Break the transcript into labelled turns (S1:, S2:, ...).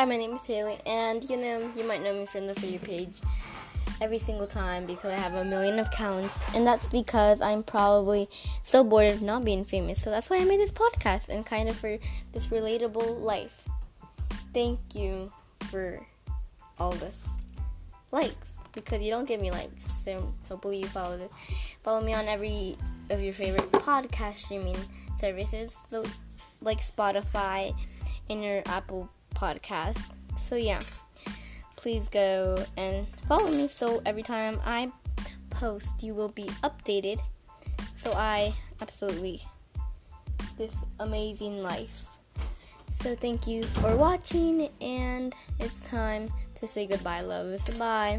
S1: Hi, my name is Haley, and you know, you might know me from the For You page every single time because I have a million of accounts, and that's because I'm probably so bored of not being famous. So that's why I made this podcast and kind of for this relatable life. Thank you for all this likes because you don't give me likes. So hopefully you follow this. Follow me on every of your favorite podcast streaming services, like Spotify and your Apple podcast. So yeah, please go and follow me so every time I post, you will be updated. So I absolutely this amazing life. So thank you for watching and it's time to say goodbye, loves. Bye.